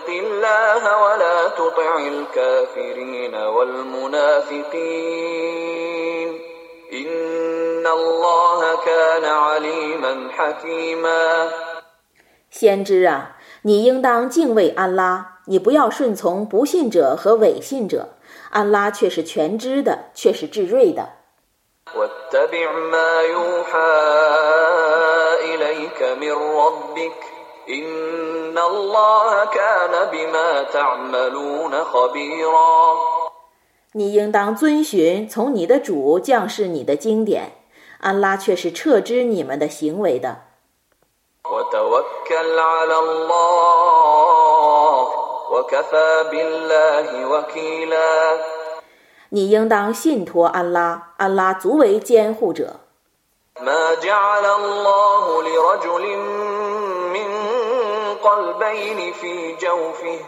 اتق الله ولا تطع الكافرين والمنافقين إن الله كان عليما حكيما 先知啊，你应当敬畏安拉，你不要顺从不信者和伪信者。安拉却是全知的，却是至睿的。واتبع ما يوحى إليك من ربك 你应当遵循从你的主降世你的经典，安拉却是撤之你们的行为的。你应当信托安拉，安拉足为监护者。ما جعل الله لرجل من قلبين في جوفه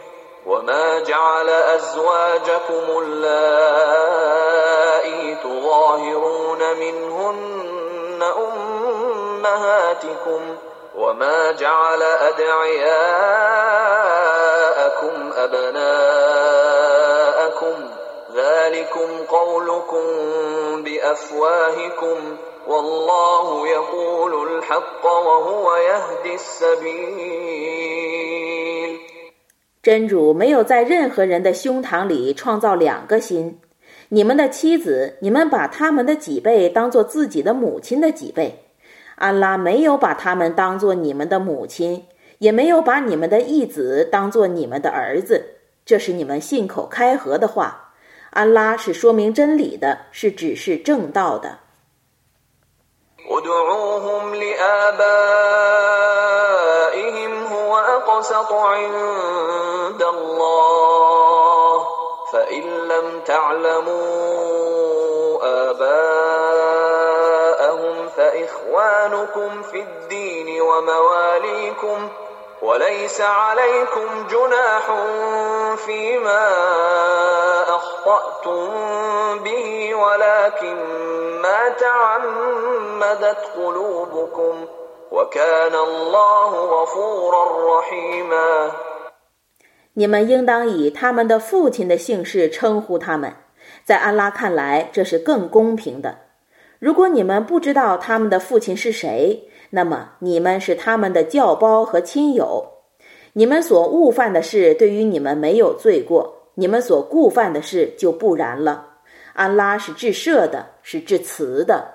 وما جعل أزواجكم اللائي تظاهرون منهن أمهاتكم وما جعل أدعياءكم أبناءكم ذلكم قولكم بأفواهكم والله يقول الحق وهو يهدي السبيل 真主没有在任何人的胸膛里创造两个心。你们的妻子，你们把他们的脊背当做自己的母亲的脊背。安拉没有把他们当做你们的母亲，也没有把你们的义子当做你们的儿子。这是你们信口开河的话。 安拉是说明真理的，是指示正道的。ادعوهم لآبائهم هو أقسط عند الله فإن لم تعلموا آباءهم فإخوانكم في الدين ومواليكم وليس عليكم جناح فيما أخطأتم به ولكن ما تعمدت قلوبكم وكان الله غفورا رحيما 你们应当以他们的父亲的姓氏称呼他们，在安拉看来，这是更公平的。 如果你们不知道他们的父亲是谁，那么你们是他们的教胞和亲友。你们所误犯的事，对于你们没有罪过。你们所故犯的事就不然了，安拉是至赦的，是至慈的。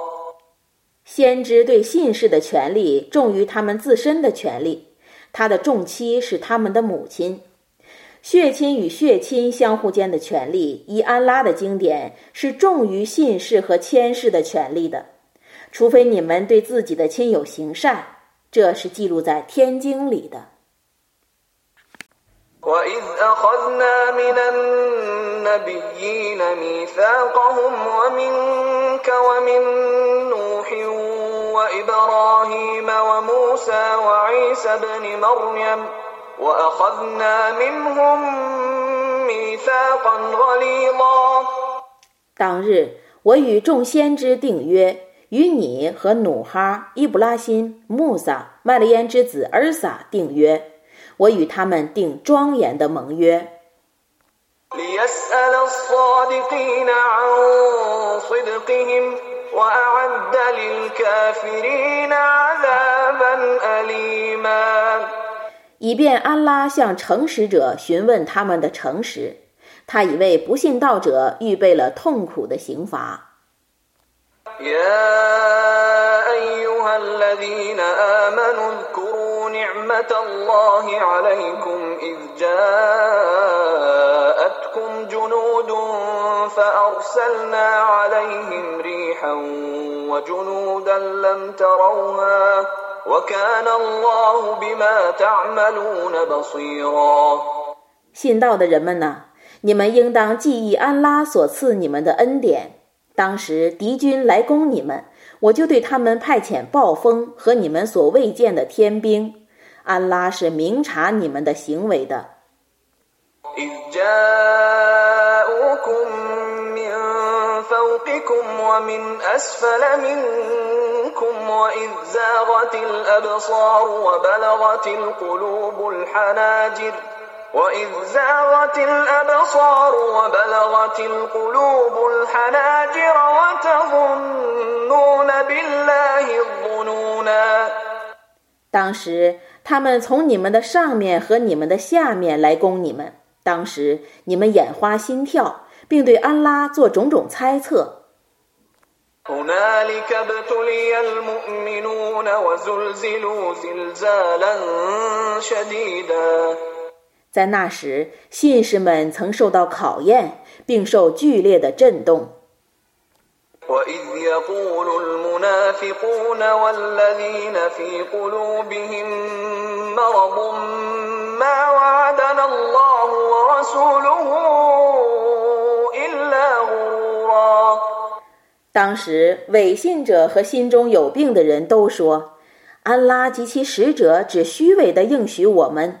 先知对信士的权利重于他们自身的权利。他的重妻是他们的母亲，血亲与血亲相互间的权利，依安拉的经典是重于信士和签士的权利的，除非你们对自己的亲友行善，这是记录在天经里的。当日，我与众先知定约，与你和努哈、伊布拉辛、穆萨、麦利焉之子尔撒定约，我与他们定庄严的盟约。以便安拉向诚实者询问他们的诚实，他已为不信道者预备了痛苦的刑罚。نعمة الله عليكم إذ جاءتكم لكم جنود فأرسلنا عليهم ريحا وجنودا لم تروها وكان الله بما تعملون بصيرا 信道的人们呐，你们应当记忆安拉所赐你们的恩典。 当时敌军来攻你们，我就对他们派遣暴风和你们所未见的天兵。安拉是明察你们的行为的。当时。他们从你们的上面和你们的下面来攻你们，当时你们眼花心跳，并对安拉做种种猜测。在那时，信士们曾受到考验，并受剧烈的震动。وإذ يقول المنافقون والذين في قلوبهم مرض ما وعدنا الله ورسوله إلا غرورا 当时，伪信者和心中有病的人都说：“安拉及其使者只虚伪地应许我们。”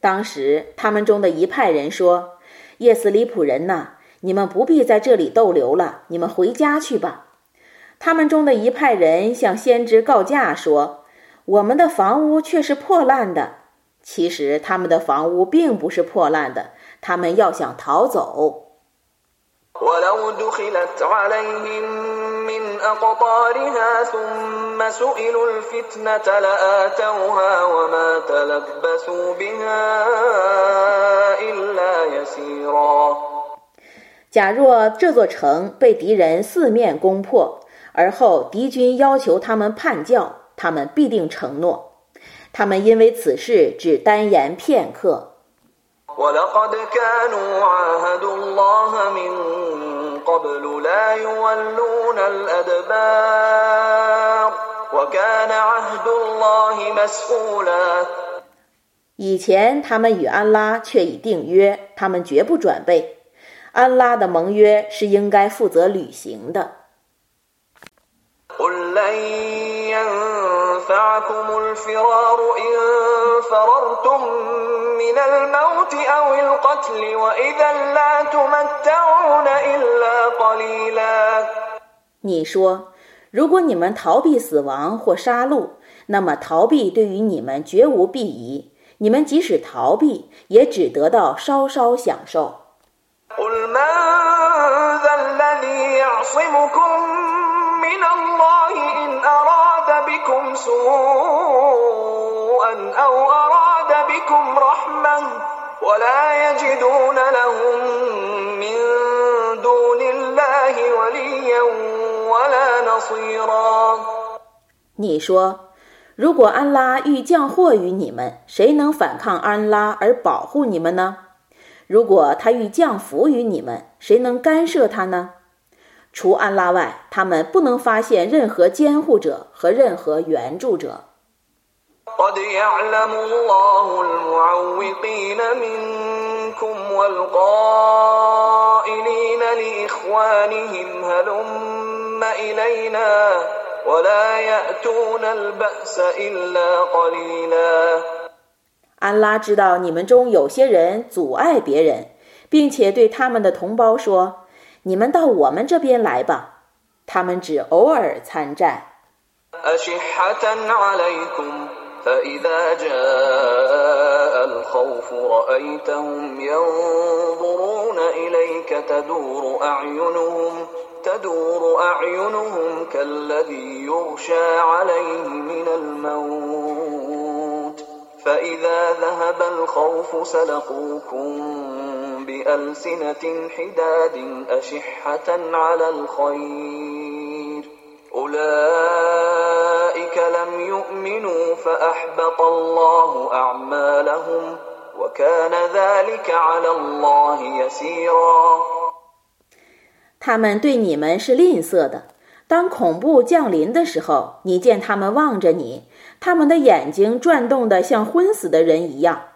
当时，他们中的一派人说：“叶斯里普人呐，你们不必在这里逗留了，你们回家去吧。”他们中的一派人向先知告假说：“我们的房屋却是破烂的。”其实他们的房屋并不是破烂的，他们要想逃走。假若这座城被敌人四面攻破，而后敌军要求他们叛教，他们必定承诺。他们因为此事只单言片刻。以前他们与安拉却已订约，他们绝不转背。安拉的盟约是应该负责履行的。你说，如果你们逃避死亡或杀戮，那么逃避对于你们绝无裨益。你们即使逃避，也只得到稍稍享受。你说，如果安拉欲降祸于你们，谁能反抗安拉而保护你们呢？如果他欲降福于你们，谁能干涉他呢？除安拉外，他们不能发现任何监护者和任何援助者。安拉知道你们中有些人阻碍别人，并且对他们的同胞说。你们到我们这边来吧，他们只偶尔参战。 الخوف رأيتهم ينظرون إليك تدور أعينهم تدور أعينهم كالذي يغشى عليه من الموت فإذا ذهب الخوف سلقوكم بألسنة حداد أشحة على الخير أولئك لم يؤمنوا فأحبط الله أعمالهم وكان ذلك على الله يسيرا 他们对你们是吝啬的。当恐怖降临的时候，你见他们望着你， 他们的眼睛转动得像昏死的人一样；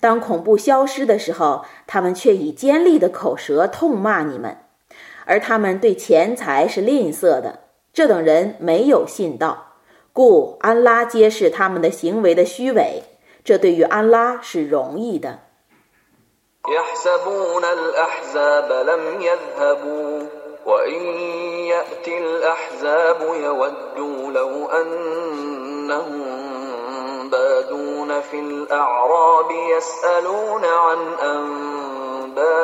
当恐怖消失的时候，他们却以尖利的口舌痛骂你们。而他们对钱财是吝啬的。这等人没有信道，故安拉揭示他们的行为的虚伪。这对于安拉是容易的。يحسبون الأحزاب لم يذهبوا وإن يأتي الأحزاب يودوا لو أنهم بادون في الأعراب يسألون عن أنبائكم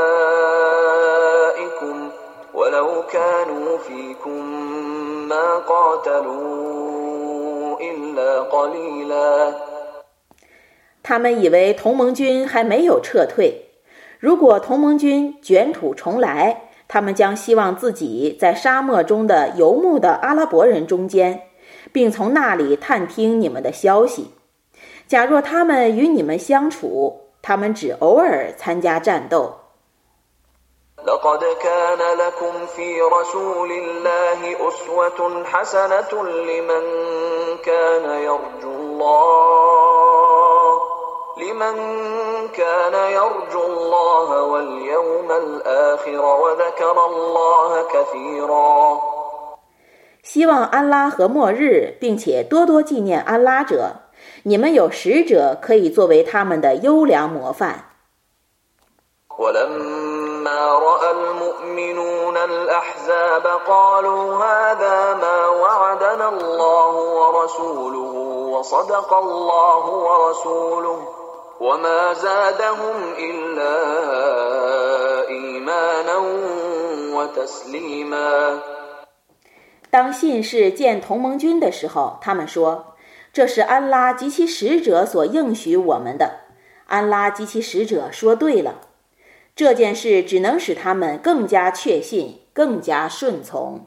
ولو كانوا فيكم ما قاتلوا إلا قليلا 他们以为同盟军还没有撤退。如果同盟军卷土重来，他们将希望自己在沙漠中的游牧的阿拉伯人中间， 并从那里探听你们的消息。假若他们与你们相处，他们只偶尔参加战斗。希望安拉和末日，并且多多纪念安拉者，你们有使者可以作为他们的优良模范。当信士见同盟军的时候，他们说：“这是安拉及其使者所应许我们的。”安拉及其使者说对了，这件事只能使他们更加确信，更加顺从。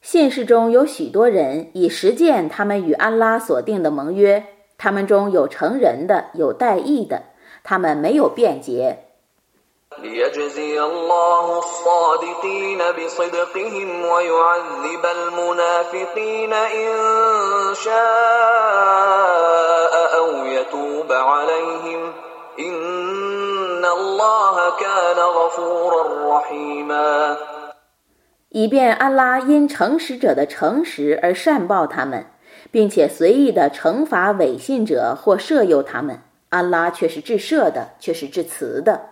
信士中有许多人已实践他们与安拉所定的盟约，他们中有成人的，有代役的，他们没有变节。以便安拉因诚实者的诚实而善报他们，并且随意的惩罚违信者或赦宥他们。安拉却是至赦的，却是至慈的。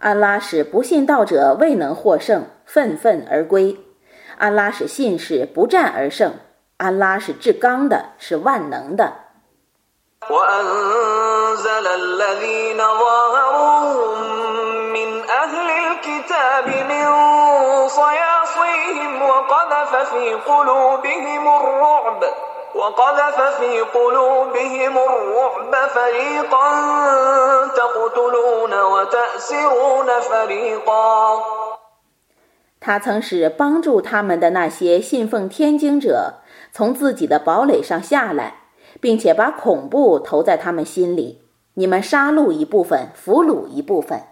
安拉使不信道者未能获胜，愤愤而归；安拉使信士不战而胜。安拉是至刚的，是万能的。他曾使帮助他们的那些信奉天经者从自己的堡垒上下来，并且把恐怖投在他们心里。你们杀戮一部分，俘虏一部分。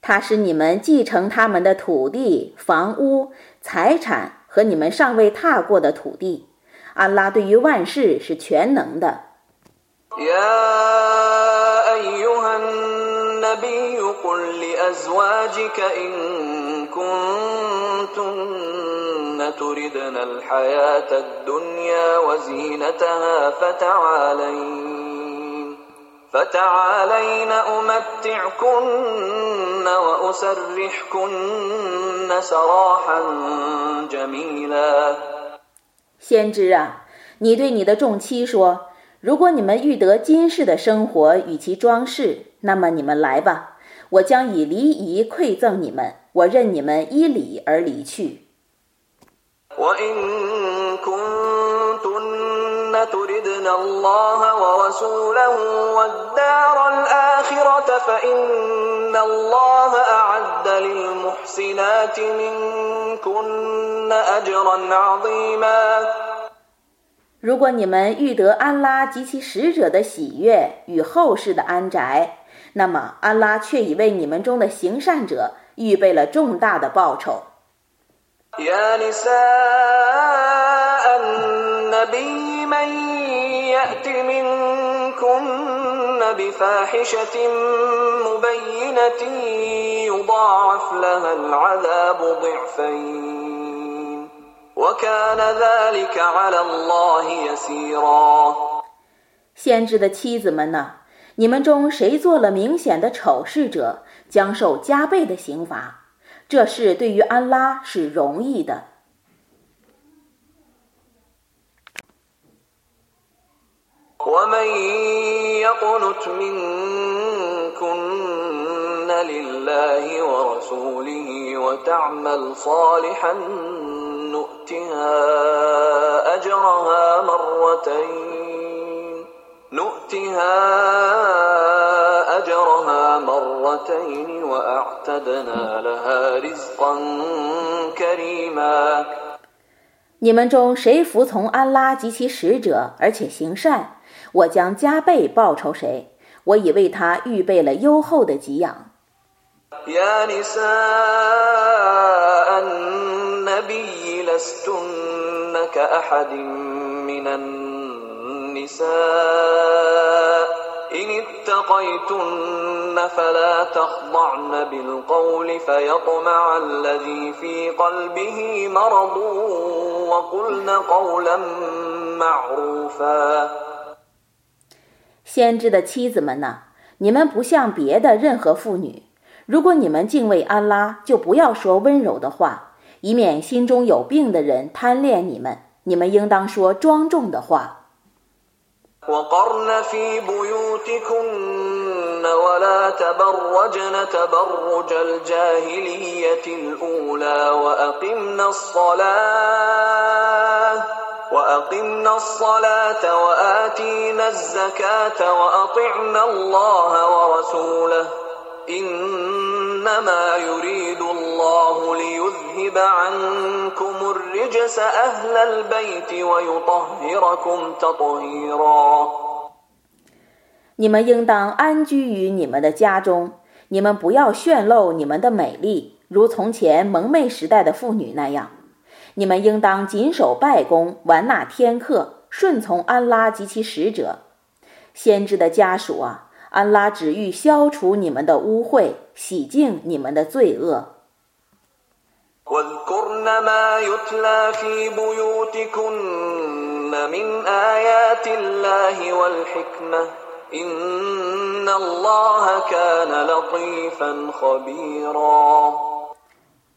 他使你们继承他们的土地、房屋、财产和你们尚未踏过的土地。安拉对于万事是全能的。يا أيها النبي قل لأزواجك إن كنتن تردن الحياة الدنيا وزينتها فتعالين فتعالين أمتعكن وأسرحكن سراحا جميلا 先知啊，你对你的众妻说。 如果你们欲得今世的生活与其装饰，那么你们来吧，我将以礼仪馈赠你们，我任你们依礼而离去。如果你们欲得安拉及其使者的喜悦与后世的安宅，那么安拉却已为你们中的行善者预备了重大的报酬。先知的妻子们呐，你们中谁做了明显的丑事者，将受加倍的刑罚。这事对于安拉是容易的。你们中谁服从安拉及其使者，而且行善，我将加倍报酬谁。我已为他预备了优厚的给养。先知的妻子们呐，你们不像别的任何妇女。如果你们敬畏安拉，就不要说温柔的话，以免心中有病的人贪恋你们。你们应当说庄重的话。你们应当安居于你们的家中，你们不要炫露你们的美丽，如从前蒙昧时代的妇女那样。你们应当谨守拜功，完纳天课，顺从安拉及其使者。先知的家属啊，安拉只欲消除你们的污秽，洗净你们的罪恶。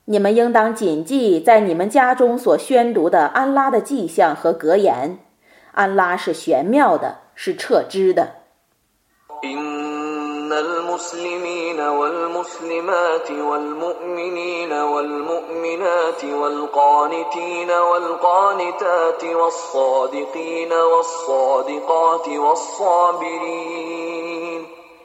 你们应当谨记在你们家中所宣读的安拉的迹象和格言。安拉是玄妙的，是彻知的。إن المسلمين والمسلمات والمؤمنين والمؤمنات والقانتين والقانتات والصادقين والصادقات والصابرين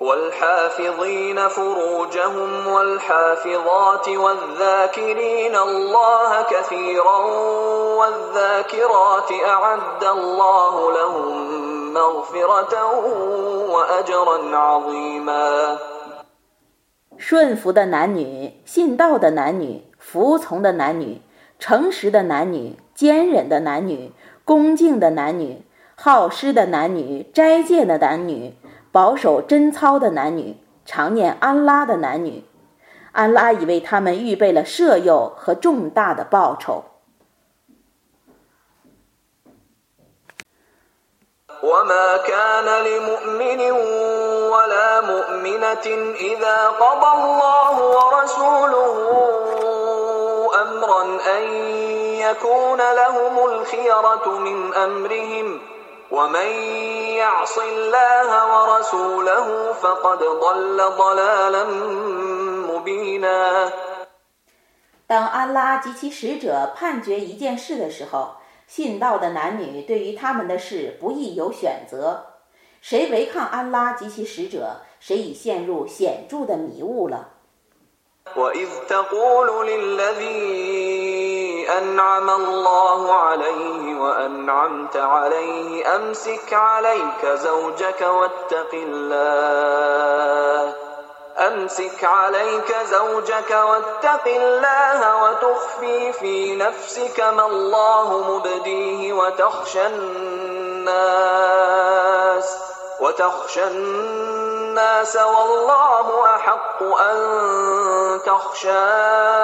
والحافظين فروجهم والحافظات والذاكرين الله كثيرا والذاكرات أعد الله لهم مغفرة وأجرا عظيما 顺服的男女，信道的男女，服从的男女，诚实的男女，坚忍的男女，恭敬的男女，好施的男女，斋戒的男女。 保守贞操的男女，常念安拉的男女，安拉已为他们预备了赦宥和重大的报酬。ومن يعص الله ورسوله فقد ضل ضلالا مبينا 当安拉及其使者判决一件事的时候，信道的男女对于他们的事不易有选择。谁违抗安拉及其使者，谁已陷入显着的迷雾了。 أنعم الله عليه وأنعمت عليه. أمسك عليك زوجك واتق الله. أمسك عليك زوجك واتق الله وتخفي في نفسك ما الله مبديه وتخشى الناس وتخشى الناس والله أحق أن تخشاه.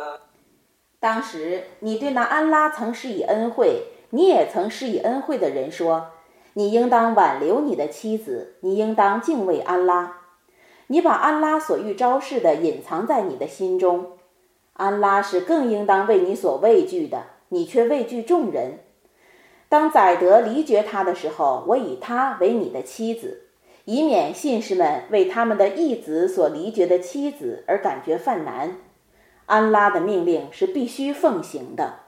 当时，你对那安拉曾施以恩惠，你也曾施以恩惠的人说：“你应当挽留你的妻子，你应当敬畏安拉。你把安拉所欲昭示的隐藏在你的心中。安拉是更应当为你所畏惧的，你却畏惧众人。当宰得离绝他的时候，我以他为你的妻子。”以免信士们为他们的义子所离绝的妻子而感觉犯难，安拉的命令是必须奉行的。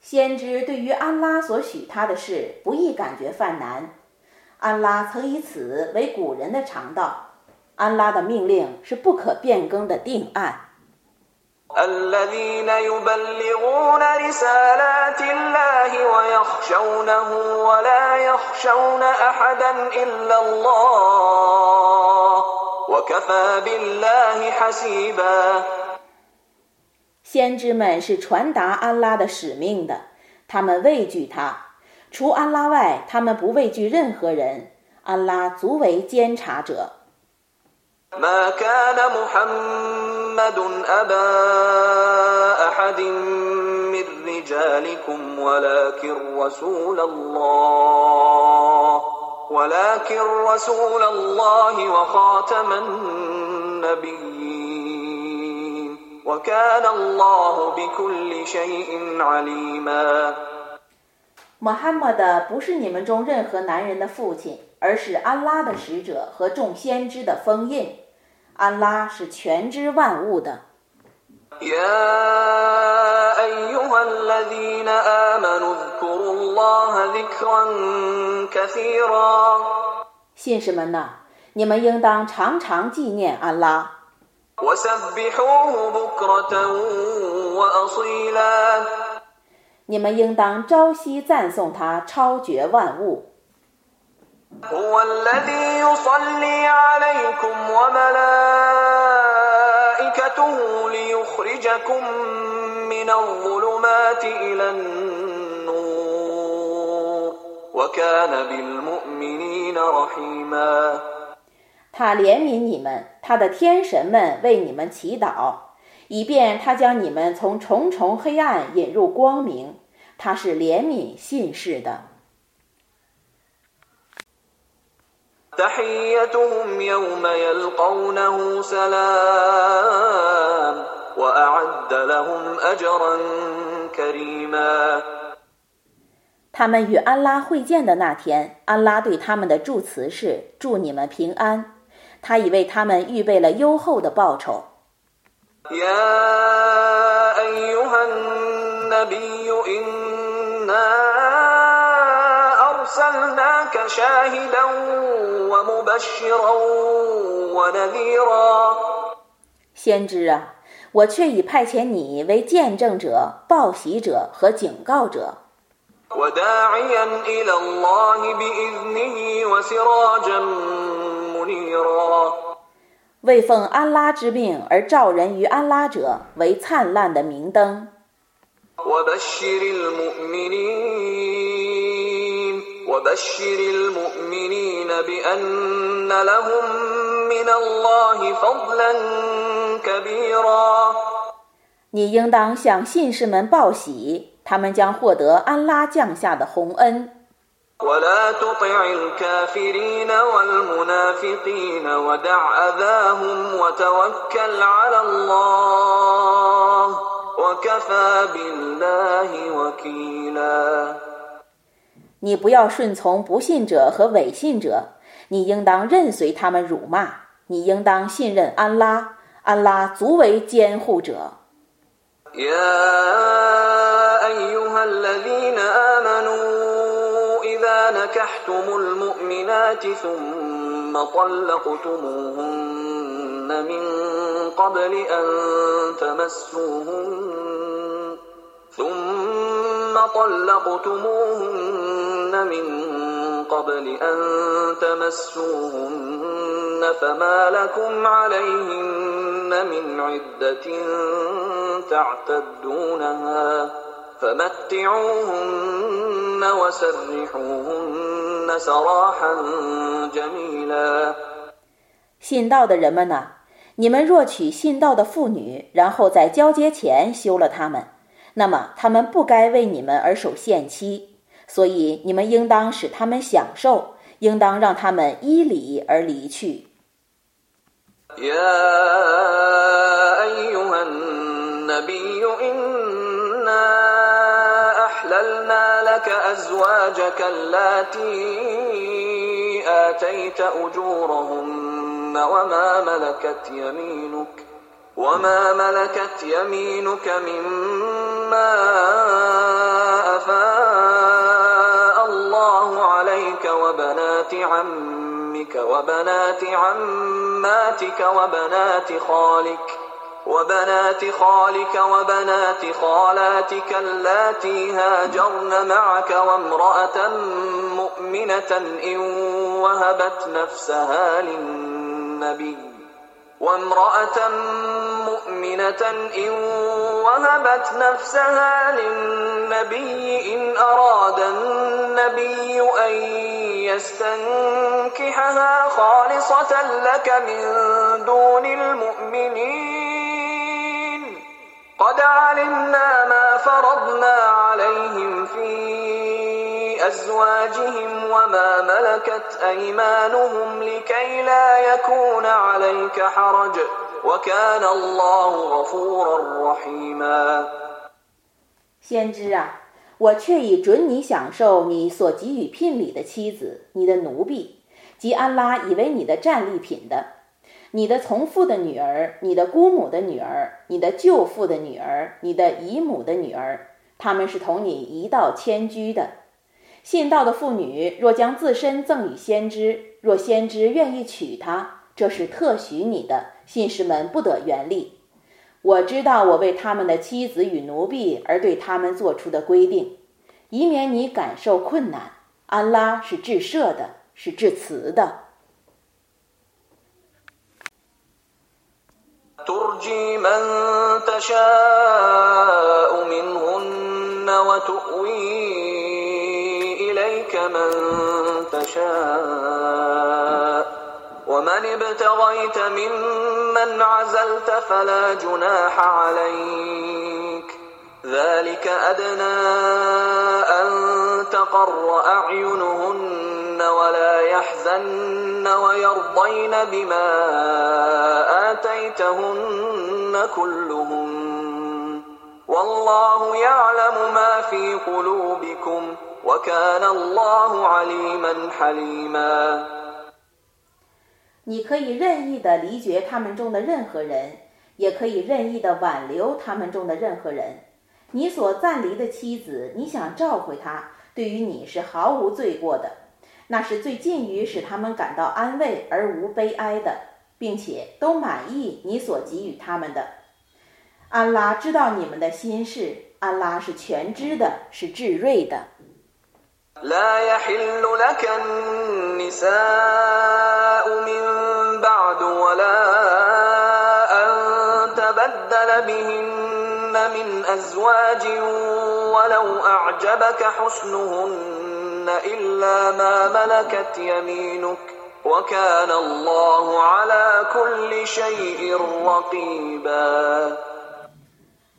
先知对于安拉所许他的事不易感觉犯难，安拉曾以此为古人的常道，安拉的命令是不可变更的定案。先知们是传达安拉的使命的，他们畏惧他，除安拉外，他们不畏惧任何人。安拉足为监察者。穆罕默德不是你们中任何男人的父亲，而是安拉的使者和众先知的封印。安拉是全知万物的。信士们呐，你们应当常常纪念安拉。你们应当朝夕赞颂他，超绝万物。他怜悯你们，他的天神们为你们祈祷，以便他将你们从重重黑暗引入光明。他是怜悯信士的。他们与安拉会见的那天，安拉对他们的祝词是：“祝你们平安。”他已为他们预备了优厚的报酬。先知啊，我却已派遣你为见证者、报喜者和警告者。为奉安拉之命而召人于安拉者，为灿烂的明灯。你应当向信士们报喜，他们将获得安拉降下的宏恩。你不要顺从不信者和伪信者，你应当任随他们辱骂。你应当信任安拉，安拉足为监护者。نكحتم المؤمنات ثم طلقتموهن من قبل أن تمسوهن. ثم طلقتموهن من قبل أن تمسوهن فما لكم عليهن من عدة تعتدونها. 信道的人们呐，你们若娶信道的妇女，然后在交接前休了她们，那么她们不该为你们而守限期，所以你们应当使她们享受，应当让她们依礼而离去。أحللنا لك أزواجك اللاتي آتيت أجورهن وما ملكت يمينك وما ملكت يمينك مما أفاء الله عليك وبنات عمك وبنات عماتك وبنات خالك وبنات خالك وبنات خالاتك اللاتي هاجرن معك وامرأة مؤمنة إن وهبت نفسها للنبي وامرأة مؤمنة إن وهبت نفسها للنبي إن أراد النبي أن يستنكحها خالصة لك من دون المؤمنين 先知啊，我却已准你享受你所给予聘礼的妻子，你的奴婢，及安拉以为你的战利品的，你的从父的女儿，你的姑母的女儿，你的舅父的女儿，你的姨母的女儿，他们是同你一道迁居的。信道的妇女若将自身赠与先知，若先知愿意娶她，这是特许你的，信士们不得原力。我知道我为他们的妻子与奴婢而对他们做出的规定，以免你感受困难。安拉是至赦的，是至慈的。ومن ابتغيت ممن عزلت فلا جناح عليك. ذلك أدنى أن تقر أعينهن ولا يحزن ويرضين بما آتيتهن كلهم والله يعلم ما في قلوبكم وكان الله عليما حليما 你可以任意的离绝他们中的任何人，也可以任意的挽留他们中的任何人。你所暂离的妻子，你想召回她，对于你是毫无罪过的， 那是最近于使他们感到安慰而无悲哀的，并且都满意你所给予他们的。安拉知道你们的心事，安拉是全知的，是智锐的。لا يحل لك النساء من بعد ولا أن تبدل بهن من أزواج ولو أعجبك حسنهن إلا ما ملكت يمينك وكان الله على كل شيء رقيباً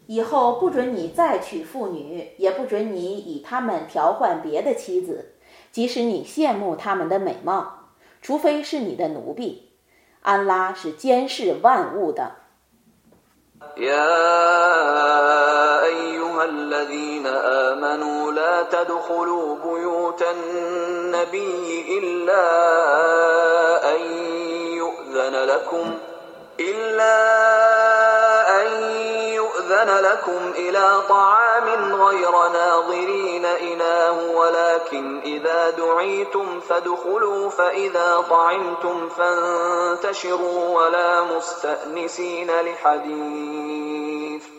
以后不准你再娶妇女，也不准你以她们调换别的妻子，即使你羡慕她们的美貌，除非是你的奴婢。安拉是监视万物的。 أيها الذين آمنوا لا تدخلوا بيوت النبي إلا أن يؤذن لكم إلا أن يؤذن لكم إلى طعام غير ناظرين إناه ولكن إذا دعيتم فادخلوا فإذا طعمتم فانتشروا ولا مستأنسين لحديث.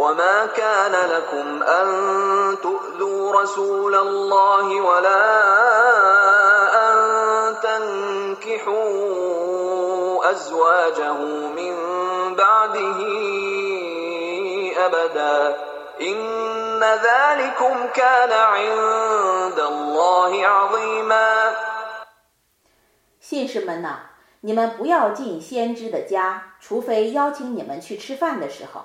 وما كان لكم أن تؤذوا رسول الله ولا أن تنكحوا أزواجه من بعده أبدا إن ذلكم كان عند الله عظيما 信士们呐，你们不要进先知的家，除非邀请你们去吃饭的时候。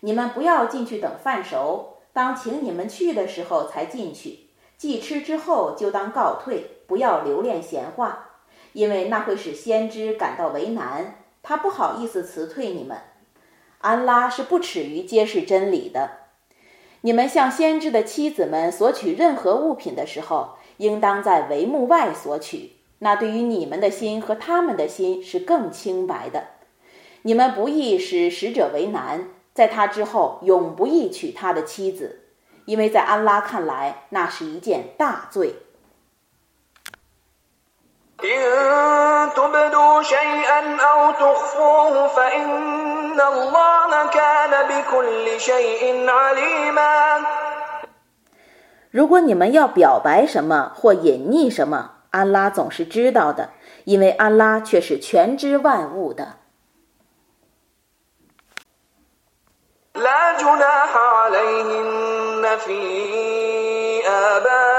你们不要进去等饭熟，当请你们去的时候才进去。既吃之后，就当告退，不要留恋闲话，因为那会使先知感到为难。他不好意思辞退你们，安拉是不耻于揭示真理的。你们向先知的妻子们索取任何物品的时候，应当在帷幕外索取，那对于你们的心和他们的心是更清白的。你们不易使使者为难，在他之后永不易娶他的妻子，因为在安拉看来，那是一件大罪。如果你们要表白什么或隐匿什么，安拉总是知道的，因为安拉却是全知万物的。لا جناح عليهن في آبائهن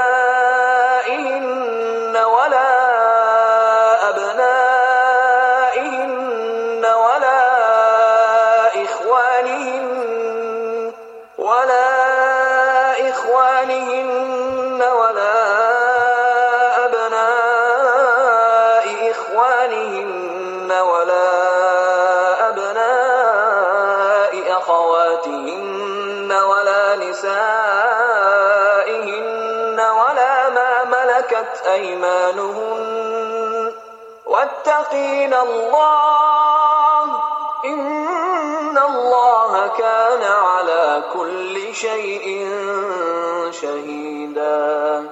واتقين الله إن الله كان على كل شيء شهيدا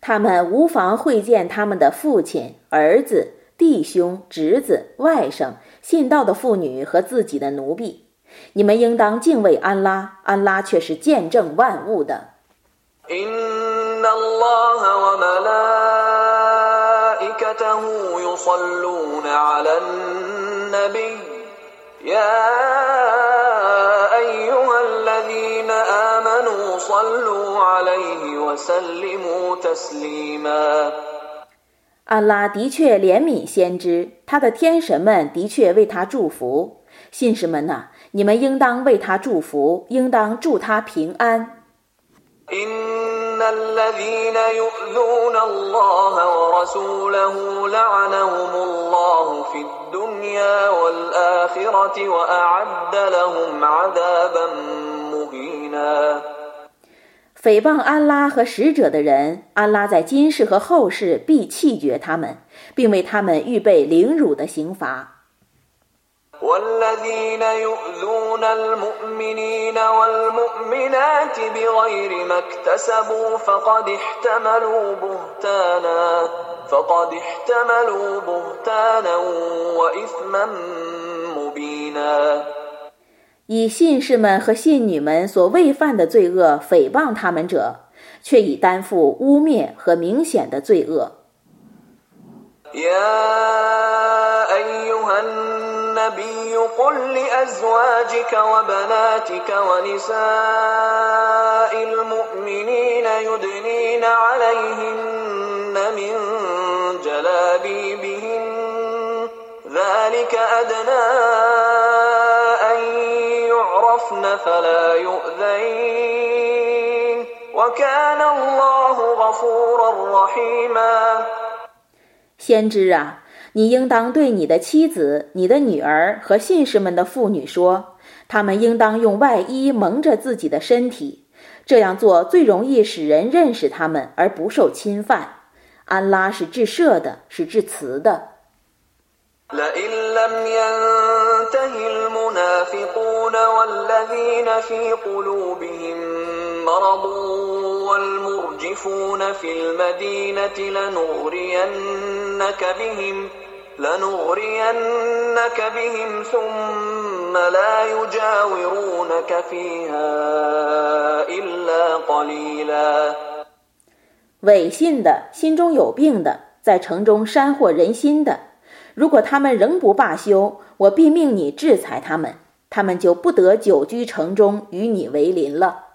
他们无妨会见他们的父亲、儿子、弟兄、侄子、外甥、信道的妇女和自己的奴婢。你们应当敬畏安拉，安拉却是见证万物的。 安拉的确怜悯先知，他的天神们的确为他祝福。信士们呐，你们应当为他祝福，应当祝他平安。诽谤安拉和使者的人，安拉在今世和后世必弃绝他们，并为他们预备凌辱的刑罚。以信士们和信女们所未犯的罪恶诽谤他们者，却已担负污蔑和明显的罪恶。先知啊， 你应当对你的妻子、你的女儿和信士们的妇女说，他们应当用外衣蒙着自己的身体，这样做最容易使人认识他们而不受侵犯。安拉是至赦的，是至慈的。伪信的，心中有病的，在城中煽惑人心的。如果他们仍不罢休，我必命你制裁他们，他们就不得久居城中，与你为邻了。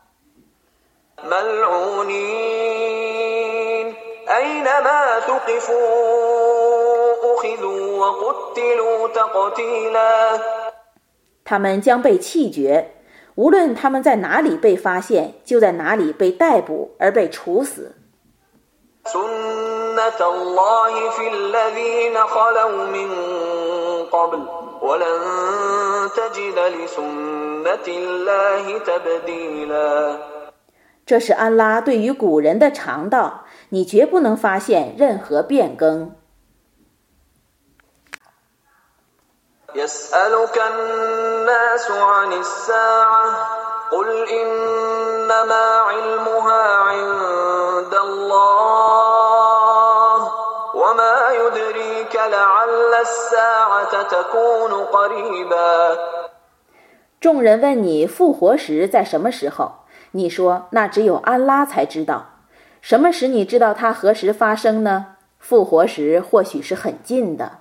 他们将被弃绝，无论他们在哪里被发现，就在哪里被逮捕而被处死。这是安拉对于古人的常道，你绝不能发现任何变更。众人问你复活时在什么时候？你说那只有安拉才知道。什么使你知道它何时发生呢？复活时或许是很近的。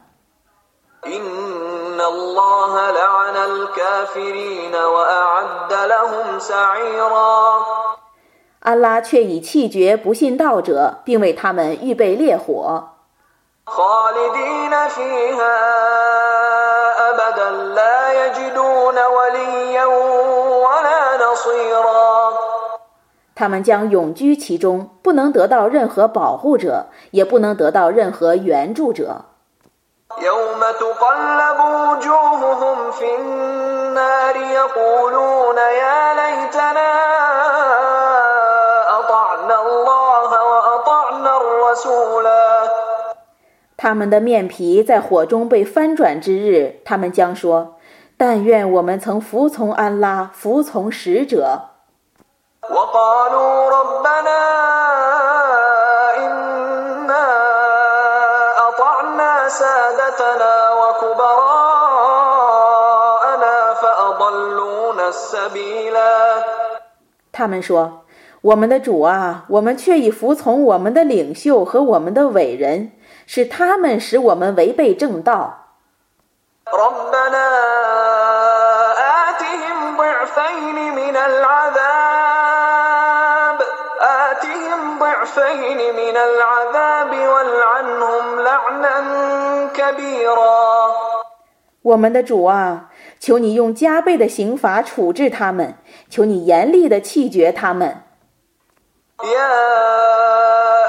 安拉却已弃绝不信道者，并为他们预备烈火。他们将永居其中不能得到任何保护者也不能得到任何援助者。他们的面皮在火中被翻转之日他们将说但愿我们曾服从安拉服从使者。وقالوا ربنا إنا أطعنا سادتنا وكبراءنا فأضلونا السبيلا 他们说：“我们的主啊，我们却已服从我们的领袖和我们的伟人，是他们使我们违背正道。” ربنا آتهم ضعفين من العذاب آتهم ضعفين من العذاب والعنهم لعنا كبيرا 我们的主啊，求你用加倍的刑罚处置他们，求你严厉地弃绝他们。 يا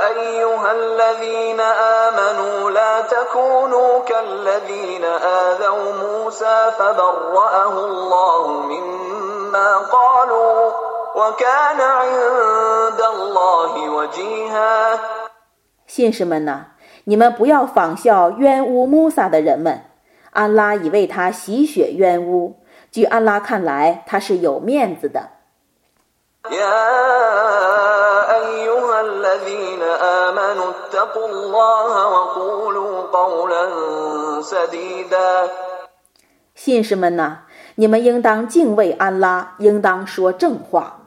أيها الذين آمنوا لا تكونوا كالذين آذوا موسى فبرأه الله مما قالوا 信士们呢，你们不要仿效冤污穆萨的人们，安拉已为他洗雪冤污。据安拉看来，他是有面子的。信士们呐，你们应当敬畏安拉，应当说正话。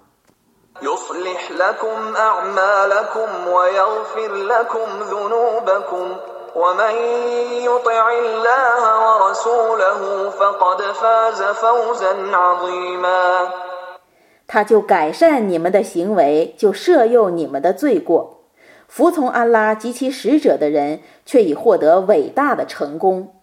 يصلح لكم أعمالكم ويغفر لكم ذنوبكم ومن يطع الله ورسوله فقد فاز فوزا عظيما 他就改善你们的行为，就赦宥你们的罪过。服从安拉及其使者的人，却已获得伟大的成功。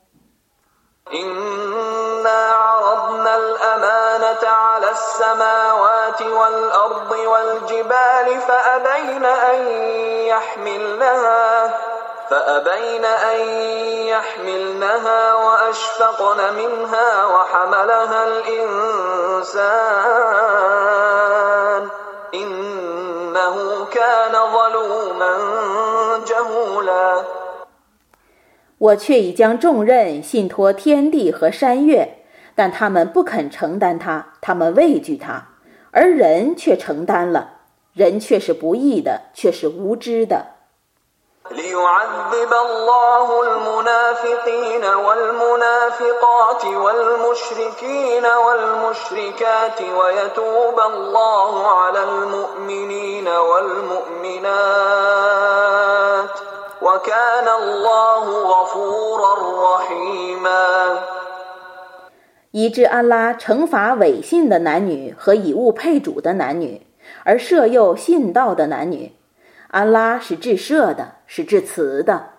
وعرضنا الأمانة على السماوات والأرض والجبال فأبين أن يحملنها فأبين أن يحملنها وأشفقن منها وحملها الإنسان إنه كان ظلوما جهولا 我却已将重任信托天地和山岳。但他们不肯承担它，他们畏惧它，而人却承担了。人却是不义的，却是无知的。 ليعذب الله المنافقين والمنافقات والمشركين والمشركات ويتوب الله على المؤمنين والمؤمنات وكان الله غفورا رحيما 以致安拉惩罚违信的男女和以物配主的男女，而赦宥信道的男女。安拉是至赦的，是至慈的。